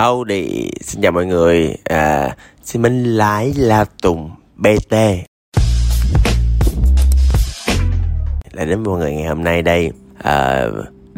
Howdy, xin chào mọi người. À, xin mình lái La Tùng BT. Lại đến mọi người ngày hôm nay đây. À,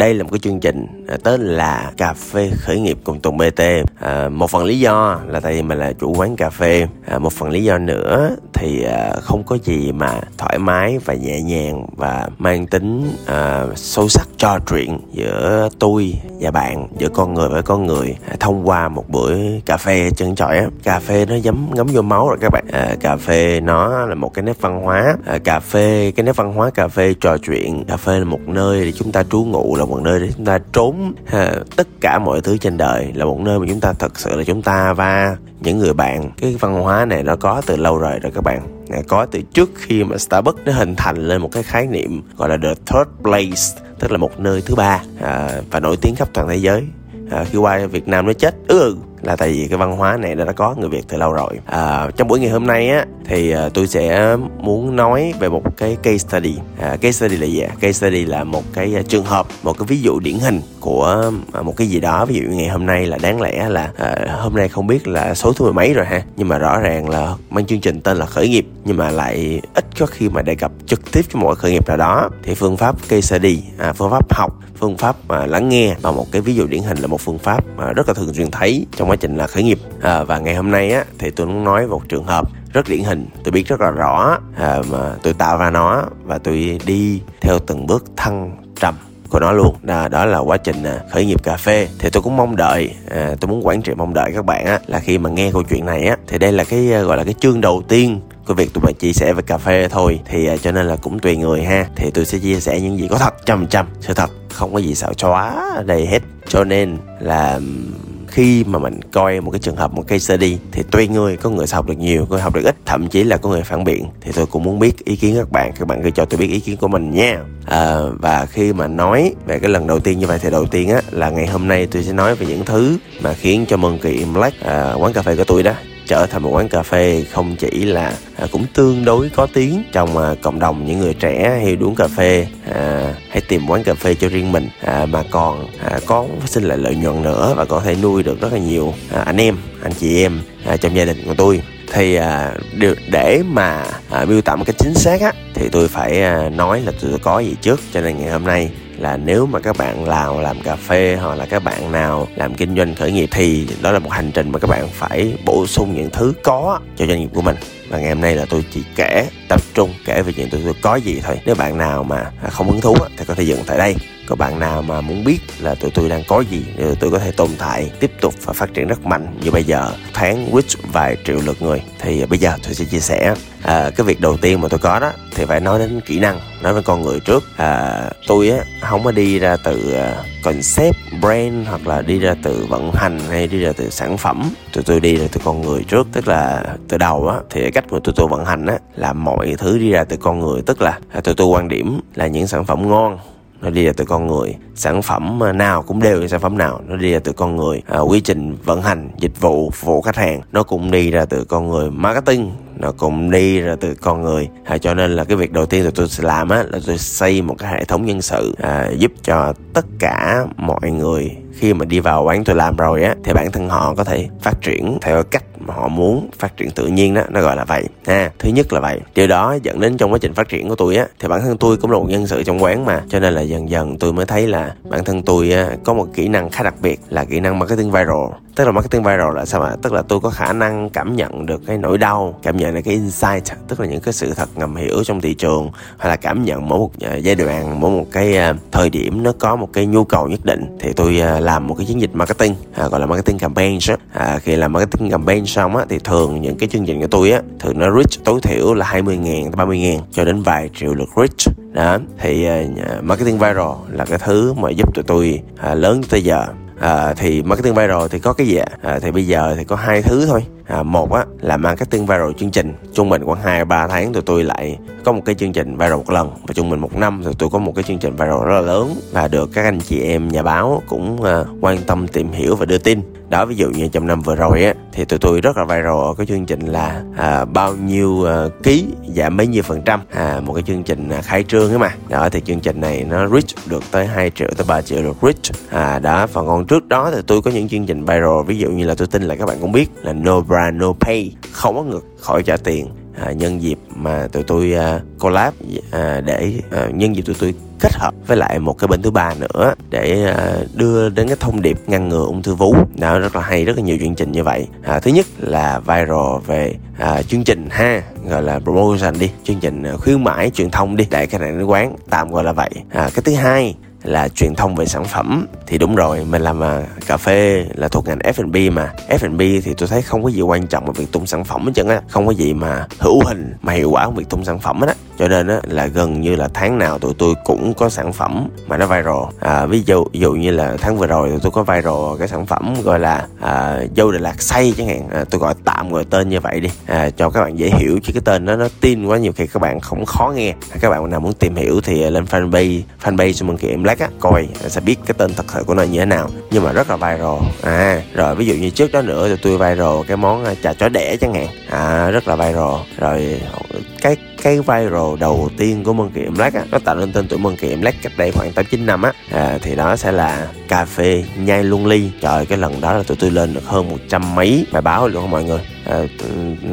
đây là một cái chương trình à, tên là cà phê khởi nghiệp cùng Tùng BT à, một phần lý do là tại vì mình là chủ quán cà phê. À, một phần lý do nữa thì à, không có gì mà thoải mái và nhẹ nhàng và mang tính à, sâu sắc trò chuyện giữa tôi và bạn giữa con người với con người à, thông qua một bữa cà phê chân chọi á. Cà phê nó giấm ngấm vô máu rồi các bạn. À, cà phê nó là một cái nét văn hóa. À, cà phê cái nét văn hóa cà phê trò chuyện. Cà phê là một nơi để chúng ta trú ngụ là một nơi để chúng ta trốn. Ha, tất cả mọi thứ trên đời là một nơi mà chúng ta thật sự là chúng ta và những người bạn. Cái văn hóa này nó có từ lâu rồi rồi các bạn. Có từ trước khi mà Starbucks nó hình thành lên một cái khái niệm gọi là the third place tức là một nơi thứ ba à, và nổi tiếng khắp toàn thế giới. À, khi qua Việt Nam nó chết. Ừ là tại vì cái văn hóa này đã có người Việt từ lâu rồi. À, trong buổi ngày hôm nay á thì à, tôi sẽ muốn nói về một cái case study. À, case study là gì case study là một cái à, trường hợp một cái ví dụ điển hình của à, một cái gì đó. Ví dụ ngày hôm nay là đáng lẽ là à, hôm nay không biết là số thứ mười mấy rồi ha. Nhưng mà rõ ràng là mang chương trình tên là khởi nghiệp nhưng mà lại ít có khi mà đề cập trực tiếp cho một khởi nghiệp nào đó. Thì phương pháp case study à, phương pháp học phương pháp mà lắng nghe và một cái ví dụ điển hình là một phương pháp mà rất là thường xuyên thấy trong quá trình là khởi nghiệp. À, và ngày hôm nay á thì tôi muốn nói một trường hợp rất điển hình. Tôi biết rất là rõ à, mà tôi tạo ra nó và tôi đi theo từng bước thăng trầm của nó luôn. Đó, đó là quá trình à, khởi nghiệp cà phê. Thì tôi cũng mong đợi à, tôi muốn quản trị mong đợi các bạn á là khi mà nghe câu chuyện này á thì đây là cái à, gọi là cái chương đầu tiên của việc tụi mình chia sẻ về cà phê thôi. Thì uh, cho nên là cũng tùy người ha. Thì tôi sẽ chia sẻ những gì có thật trăm trăm sự thật. Không có gì xạo xóa đầy đây hết. Cho nên là khi mà mình coi một cái trường hợp một case study thì tùy người có người học được nhiều có người học được ít thậm chí là có người phản biện thì tôi cũng muốn biết ý kiến các bạn các bạn cứ cho tôi biết ý kiến của mình nha. À, và khi mà nói về cái lần đầu tiên như vậy thì đầu tiên á là ngày hôm nay tôi sẽ nói về những thứ mà khiến cho mừng kỳ im Black à, quán cà phê của tôi đó trở thành một quán cà phê không chỉ là à, cũng tương đối có tiếng trong à, cộng đồng những người trẻ hay uống cà phê à, hay tìm quán cà phê cho riêng mình à, mà còn à, có phát sinh lại lợi nhuận nữa và có thể nuôi được rất là nhiều à, anh em anh chị em à, trong gia đình của tôi. Thì à, để mà à, miêu tả một cái chính xác á thì tôi phải à, nói là tôi có gì trước. Cho nên ngày hôm nay là nếu mà các bạn nào làm cà phê hoặc là các bạn nào làm kinh doanh khởi nghiệp thì đó là một hành trình mà các bạn phải bổ sung những thứ có cho doanh nghiệp của mình. Và ngày hôm nay là tôi chỉ kể tập trung kể về chuyện tôi, tôi có gì thôi. Nếu bạn nào mà không hứng thú thì có thể dừng tại đây có bạn nào mà muốn biết là tụi tôi đang có gì để tôi có thể tồn tại tiếp tục và phát triển rất mạnh như bây giờ. Tháng reach vài triệu lượt người. Thì bây giờ tôi sẽ chia sẻ. À, cái việc đầu tiên mà tôi có đó thì phải nói đến kỹ năng nói với con người trước. À, tôi á không có đi ra từ à, concept brand hoặc là đi ra từ vận hành hay đi ra từ sản phẩm. Tụi tôi đi ra từ con người trước tức là từ đầu á thì cách mà tụi tôi vận hành á là mọi thứ đi ra từ con người. Tức là à, tụi tôi quan điểm là những sản phẩm ngon nó đi ra từ con người. Sản phẩm ờ, nào cũng đều như sản phẩm nào. Nó đi ra từ con người. À, quy trình vận hành dịch vụ phục vụ khách hàng. Nó cũng đi ra từ con người marketing nó cũng đi ra từ con người. À, cho nên là cái việc đầu tiên tụi tôi sẽ làm á là tôi xây một cái hệ thống nhân sự à, giúp cho tất cả mọi người khi mà đi vào quán tôi làm rồi á thì bản thân họ có thể phát triển theo cách mà họ muốn phát triển tự nhiên đó. Nó gọi là vậy. Ha thứ nhất là vậy. Điều đó dẫn đến trong quá trình phát triển của tôi á thì bản thân tôi cũng là một nhân sự trong quán mà. Cho nên là dần dần tôi mới thấy là bản thân tôi á, có một kỹ năng khá đặc biệt là kỹ năng marketing viral tức là marketing viral là sao ạ tức là tôi có khả năng cảm nhận được cái nỗi đau cảm nhận được cái insight tức là những cái sự thật ngầm hiểu trong thị trường hay là cảm nhận mỗi một ờ, giai đoạn mỗi một cái ờ, thời điểm nó có một cái nhu cầu nhất định thì tôi ờ, làm một cái chiến dịch marketing à, gọi là marketing campaign uh, khi làm marketing campaign xong á thì thường những cái chương trình của tôi á thường nó reach tối thiểu là 20 ngàn 30 ngàn cho đến vài triệu lượt reach. Đó thì uh, marketing viral là cái thứ mà giúp tụi tôi uh, lớn tới giờ à, thì marketing viral thì có cái gì ạ? À, thì bây giờ thì có hai thứ thôi à, một á là marketing viral chương trình. Trung bình khoảng hai ba tháng tụi tôi lại có một cái chương trình viral một lần. Và trung bình một năm thì tôi có một cái chương trình viral rất là lớn. Và được các anh chị em nhà báo cũng à, quan tâm tìm hiểu và đưa tin. Đó ví dụ như trong năm vừa rồi á thì tụi tôi rất là viral ở cái chương trình là à, bao nhiêu à, ký giảm mấy nhiêu phần trăm. À, một cái chương trình à, khai trương ấy mà. Đó thì chương trình này nó reach được tới 2 triệu tới 3 triệu được reach. À đó và còn trước đó thì tôi có những chương trình viral. Ví dụ như là tôi tin là các bạn cũng biết là no brand no pay không có ngược khỏi trả tiền à, nhân dịp mà tụi tôi à, collab à, để à, nhân dịp tụi tôi kết hợp với lại một cái bên thứ ba nữa để à, đưa đến cái thông điệp ngăn ngừa ung thư vú. Đó rất là hay rất là nhiều chương trình như vậy. À, thứ nhất là viral về à, chương trình ha gọi là promotion đi chương trình à, khuyến mãi truyền thông đi để cái này nó quán tạm gọi là vậy. À, cái thứ hai là truyền thông về sản phẩm thì đúng rồi mình làm à, cà phê là thuộc ngành F&B mà. F&B thì tôi thấy không có gì quan trọng về việc tung sản phẩm hết trơn á không có gì mà hữu hình mà hiệu quả của việc tung sản phẩm hết á. Cho nên á là gần như là tháng nào tụi tôi cũng có sản phẩm mà nó viral. À, ví dụ ví dụ như là tháng vừa rồi tụi tôi có viral cái sản phẩm gọi là à, dâu Đà Lạt xay chẳng hạn. À, tôi gọi tạm gọi tên như vậy đi. À, cho các bạn dễ hiểu chứ cái tên đó nó tin quá nhiều khi các bạn không khó nghe. À, các bạn nào muốn tìm hiểu thì à, lên fanpage fanpage cho mình Kim Black á coi sẽ biết cái tên thật sự của nó như thế nào. Nhưng mà rất là viral. À rồi ví dụ như trước đó nữa thì tôi viral cái món trà chó đẻ chẳng hạn. À rất là viral. Rồi cái cái viral đầu tiên của Monkey Black á nó tạo nên tên tuổi Monkey Black cách đây khoảng tám chín năm á. À, thì đó sẽ là cà phê nhai luân ly. Trời cái lần đó là tụi tôi lên được hơn một trăm mấy bài báo luôn mọi người à,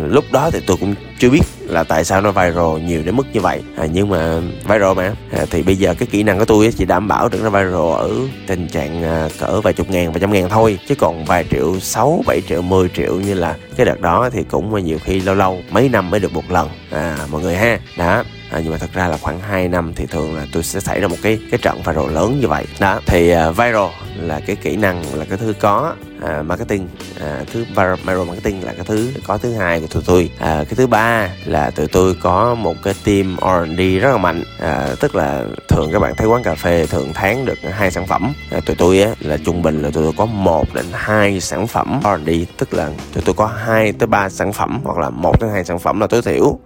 lúc đó thì tôi cũng chưa biết là tại sao nó viral nhiều đến mức như vậy. À, nhưng mà viral mà. À, thì bây giờ cái kỹ năng của tôi chỉ đảm bảo được nó viral ở tình trạng à, cỡ vài chục ngàn vài trăm ngàn thôi. Chứ còn vài triệu sáu bảy triệu 10 triệu như là cái đợt đó thì cũng nhiều khi lâu lâu mấy năm mới được một lần. À mọi người ha. Đó à, nhưng mà thật ra là khoảng 2 năm thì thường là tôi sẽ xảy ra một cái cái trận viral lớn như vậy. Đó thì uh, viral là cái kỹ năng là cái thứ có uh, marketing. Uh, thứ viral marketing là cái thứ có thứ hai của tụi tôi. Uh, cái thứ ba là tụi tôi có một cái team R&D rất là mạnh. Uh, tức là thường các bạn thấy quán cà phê thường tháng được hai sản phẩm. Uh, tụi tôi á là trung bình là tụi tôi có một đến hai sản phẩm R&D tức là tụi tôi có hai tới ba sản phẩm hoặc là một đến hai sản phẩm là tối thiểu uh,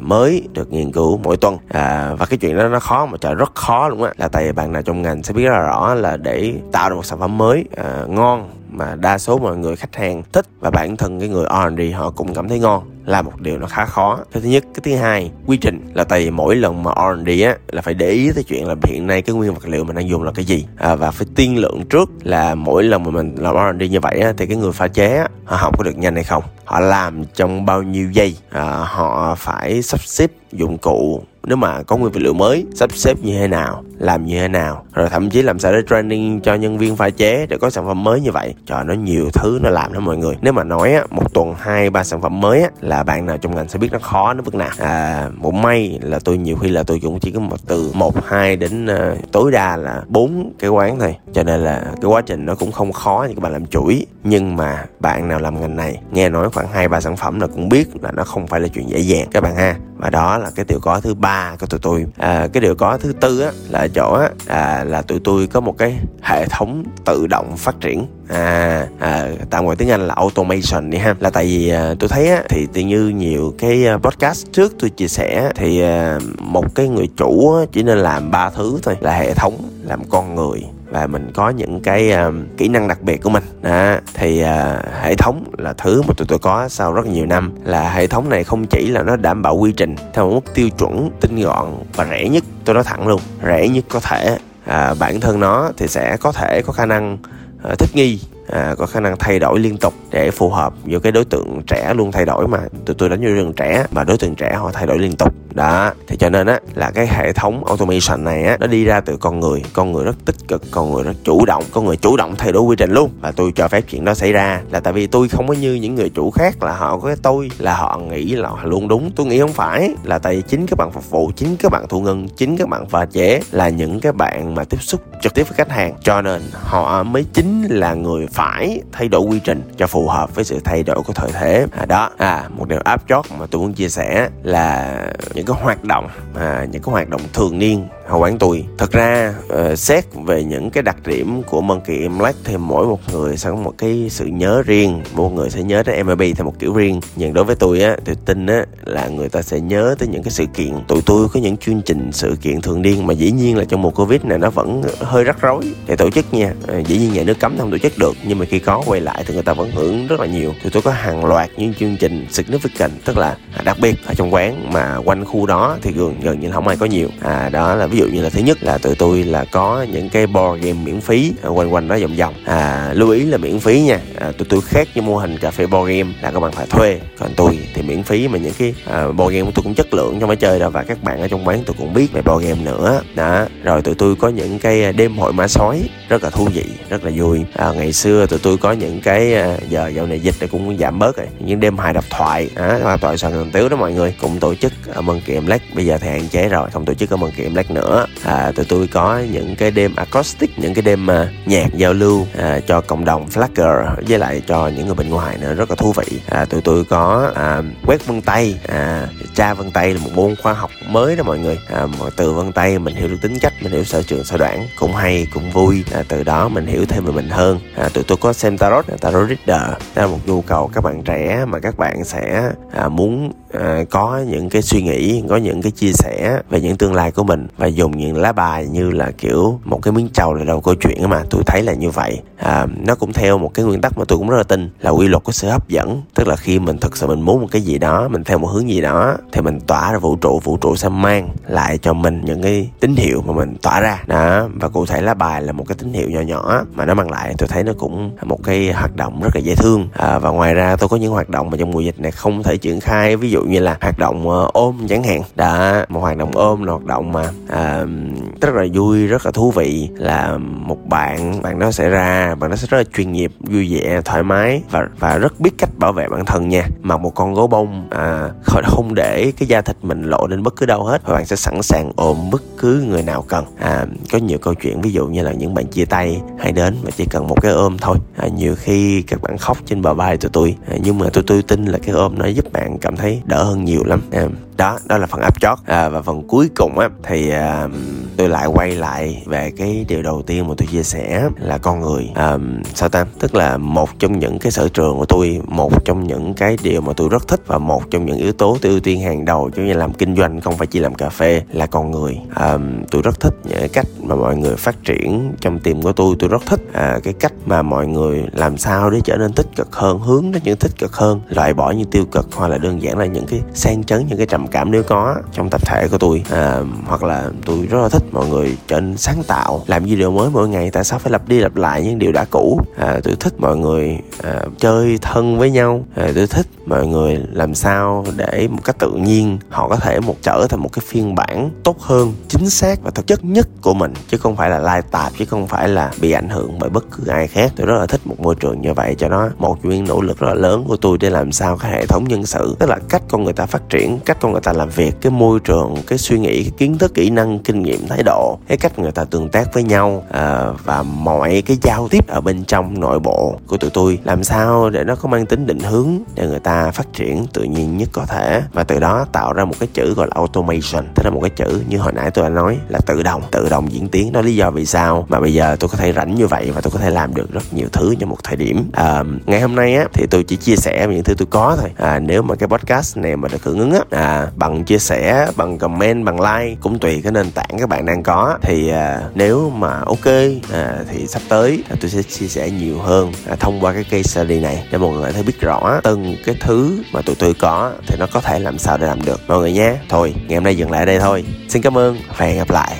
mới được nghiên cứu mỗi tuần. À, và cái chuyện đó nó khó mà trời rất khó luôn á. Là tại vì bạn nào trong ngành sẽ biết rất là rõ là để tạo được một sản phẩm mới à, ngon mà đa số mọi người khách hàng thích và bản thân cái người R&D họ cũng cảm thấy ngon là một điều nó khá khó. Cái thứ nhất. Cái thứ hai quy trình là tại vì mỗi lần mà R&D á là phải để ý tới chuyện là hiện nay cái nguyên vật liệu mình đang dùng là cái gì. À, và phải tiên lượng trước là mỗi lần mà mình làm R&D như vậy á thì cái người pha chế á họ học có được nhanh hay không? Họ làm trong bao nhiêu giây? À, họ phải sắp xếp dụng cụ nếu mà có nguyên vật liệu mới sắp xếp như thế nào làm như thế nào rồi thậm chí làm sao để training cho nhân viên pha chế để có sản phẩm mới như vậy trời nó nhiều thứ nó làm đó mọi người. Nếu mà nói á, một tuần hai ba sản phẩm mới á, là bạn nào trong ngành sẽ biết nó khó nó bước nào à, một may là tôi nhiều khi là tôi cũng chỉ có một từ một hai đến uh, tối đa là bốn cái quán thôi. Cho nên là cái quá trình nó cũng không khó như các bạn làm chuỗi. Nhưng mà bạn nào làm ngành này nghe nói khoảng hai ba sản phẩm là cũng biết là nó không phải là chuyện dễ dàng. Các bạn ha và đó là cái tiểu có thứ ba của tụi tôi. À, cái điều có thứ tư á là chỗ á à, là tụi tôi có một cái hệ thống tự động phát triển. À, à tạm gọi tiếng anh là automation đi ha. Là tại vì à, tôi thấy á thì tự như nhiều cái à, podcast trước tôi chia sẻ thì à, một cái người chủ á, chỉ nên làm ba thứ thôi. Là hệ thống làm con người và mình có những cái um, kỹ năng đặc biệt của mình. Đó thì uh, hệ thống là thứ mà tụi tôi có sau rất nhiều năm là hệ thống này không chỉ là nó đảm bảo quy trình theo một tiêu chuẩn tinh gọn và rẻ nhất tôi nói thẳng luôn rẻ nhất có thể. À, bản thân nó thì sẽ có thể có khả năng uh, thích nghi à, có khả năng thay đổi liên tục để phù hợp với cái đối tượng trẻ luôn thay đổi mà tụi tôi đánh vô rừng trẻ mà đối tượng trẻ họ thay đổi liên tục đó thì cho nên á là cái hệ thống automation này á nó đi ra từ con người. Con người rất tích cực con người rất chủ động con người chủ động thay đổi quy trình luôn. Và tôi cho phép chuyện đó xảy ra là tại vì tôi không có như những người chủ khác là họ có cái tôi là họ nghĩ là họ luôn đúng. Tôi nghĩ không phải là tại vì chính các bạn phục vụ chính các bạn thu ngân chính các bạn pha chế là những cái bạn mà tiếp xúc trực tiếp với khách hàng. Cho nên họ mới chính là người phải thay đổi quy trình cho phù hợp với sự thay đổi của thời thế. À, đó. À một điều áp chót mà tôi muốn chia sẻ là những những cái hoạt động à, những cái hoạt động thường niên hầu khoảng tuổi. thật ra uh, xét về những cái đặc điểm của Monkey Black thì mỗi một người sẽ có một cái sự nhớ riêng một người sẽ nhớ tới MLB theo một kiểu riêng. Nhưng đối với tôi á tôi tin á là người ta sẽ nhớ tới những cái sự kiện. Tụi tôi có những chương trình sự kiện thường niên mà dĩ nhiên là trong mùa covid này nó vẫn hơi rắc rối để tổ chức nha. Uh, dĩ nhiên nhà nước cấm không tổ chức được nhưng mà khi có quay lại thì người ta vẫn hưởng rất là nhiều. Tụi tôi có hàng loạt những chương trình significant tức là đặc biệt ở trong quán mà quanh khu đó thì gần gần như không ai có nhiều. À đó là ví dụ như là thứ nhất là tụi tôi là có những cái board game miễn phí à, quanh quanh đó vòng vòng. À lưu ý là miễn phí nha. À, tụi tôi khác với mô hình cà phê board game là các bạn phải thuê. Còn tôi thì miễn phí mà những cái à, board game của tôi cũng chất lượng trong máy chơi đâu. Và các bạn ở trong quán tôi cũng biết về board game nữa. Đó rồi tụi tôi có những cái à, đêm hội ma sói rất là thú vị rất là vui. À, ngày xưa tụi tôi có những cái à, giờ dạo này dịch thì cũng giảm bớt rồi. Những đêm hài độc thoại à độc thoại soạn thần tiếu đó mọi người. Cũng tổ chức ở mân kiệm black bây giờ thì hạn chế rồi không tổ chức ở mân kiệm black nữa à, tụi tôi có những cái đêm acoustic những cái đêm mà nhạc giao lưu à, cho cộng đồng Flacker với lại cho những người bên ngoài nữa rất là thú vị. À, tụi tôi có à, quét vân tay à, tra vân tay là một môn khoa học mới đó mọi người. À, từ vân tay mình hiểu được tính cách mình hiểu sở trường sở đoản cũng hay cũng vui. À, từ đó mình hiểu thêm về mình hơn. À, tụi tôi có xem tarot à, tarot reader. Đó là một nhu cầu các bạn trẻ mà các bạn sẽ à, muốn à, có những cái suy nghĩ có những cái chia sẻ về những tương lai của mình. Và dùng những lá bài như là kiểu một cái miếng trầu là đầu câu chuyện mà tôi thấy là như vậy. À, nó cũng theo một cái nguyên tắc mà tôi cũng rất là tin là quy luật của sự hấp dẫn. Tức là khi mình thực sự mình muốn một cái gì đó mình theo một hướng gì đó thì mình tỏa ra vũ trụ vũ trụ sẽ mang lại cho mình những cái tín hiệu mà mình tỏa ra. Đó và cụ thể lá bài là một cái tín hiệu nhỏ nhỏ mà nó mang lại tôi thấy nó cũng một cái hoạt động rất là dễ thương. À, và ngoài ra tôi có những hoạt động mà trong mùa dịch này không thể triển khai ví dụ như là hoạt động ờ, ôm chẳng hạn. Đó một hoạt động ôm là hoạt động mà à, rất là vui rất là thú vị. Là một bạn bạn đó sẽ ra bạn đó sẽ rất là chuyên nghiệp vui vẻ thoải mái và và rất biết cách bảo vệ bản thân nha. Mặc một con gấu bông à, không để cái da thịt mình lộ lên bất cứ đâu hết. Và bạn sẽ sẵn sàng ôm bất cứ người nào cần. À, có nhiều câu chuyện ví dụ như là những bạn chia tay hay đến và chỉ cần một cái ôm thôi. À, nhiều khi các bạn khóc trên bờ vai tụi tôi. À, nhưng mà tôi tôi tin là cái ôm nó giúp bạn cảm thấy đỡ hơn nhiều lắm. À, đó đó là phần áp chót à, và phần cuối cùng á thì à, tôi lại quay lại về cái điều đầu tiên mà tôi chia sẻ là con người. À, sao ta? Tức là một trong những cái sở trường của tôi một trong những cái điều mà tôi rất thích và một trong những yếu tố tôi ưu tiên hàng đầu cho như làm kinh doanh không phải chỉ làm cà phê là con người. À, tôi rất thích những cách mà mọi người phát triển trong tim của tôi. Tôi rất thích à, cái cách mà mọi người làm sao để trở nên tích cực hơn hướng đến những tích cực hơn loại bỏ những tiêu cực hoặc là đơn giản là những cái sang chấn những cái trầm cảm nếu có trong tập thể của tôi. À, hoặc là tôi rất là thích mọi người trở nên sáng tạo. Làm video mới mỗi ngày tại sao phải lặp đi lặp lại những điều đã cũ? À, tôi thích mọi người à, chơi thân với nhau. À, tôi thích mọi người làm sao để một cách tự nhiên họ có thể một trở thành một cái phiên bản tốt hơn chính xác và thực chất nhất của mình. Chứ không phải là lai tạp chứ không phải là bị ảnh hưởng bởi bất cứ ai khác. Tôi rất là thích một môi trường như vậy cho nó một nguyên nỗ lực rất là lớn của tôi để làm sao cái hệ thống nhân sự tức là cách con người ta phát triển cách con người ta làm việc cái môi trường cái suy nghĩ cái kiến thức kỹ năng kinh nghiệm thái độ. Cái cách người ta tương tác với nhau à, và mọi cái giao tiếp ở bên trong nội bộ của tụi tôi làm sao để nó có mang tính định hướng để người ta phát triển tự nhiên nhất có thể. Và từ đó tạo ra một cái chữ gọi là automation. Tức là một cái chữ như hồi nãy tôi đã nói là tự động. Tự động diễn tiến. Đó lý do vì sao mà bây giờ tôi có thể rảnh như vậy và tôi có thể làm được rất nhiều thứ trong một thời điểm. À, ngày hôm nay á thì tôi chỉ chia sẻ những thứ tôi có thôi. À, nếu mà cái podcast này mà được hưởng ứng á à, bằng chia sẻ bằng comment bằng like cũng tùy cái nền tảng các bạn bạn đang có thì à, nếu mà ok à, thì sắp tới à, tôi sẽ chia sẻ nhiều hơn à, thông qua cái case study này để mọi người thấy biết rõ từng cái thứ mà tụi tôi có thì nó có thể làm sao để làm được. Mọi người nhé. Thôi ngày hôm nay dừng lại ở đây thôi. Xin cảm ơn. Và hẹn gặp lại.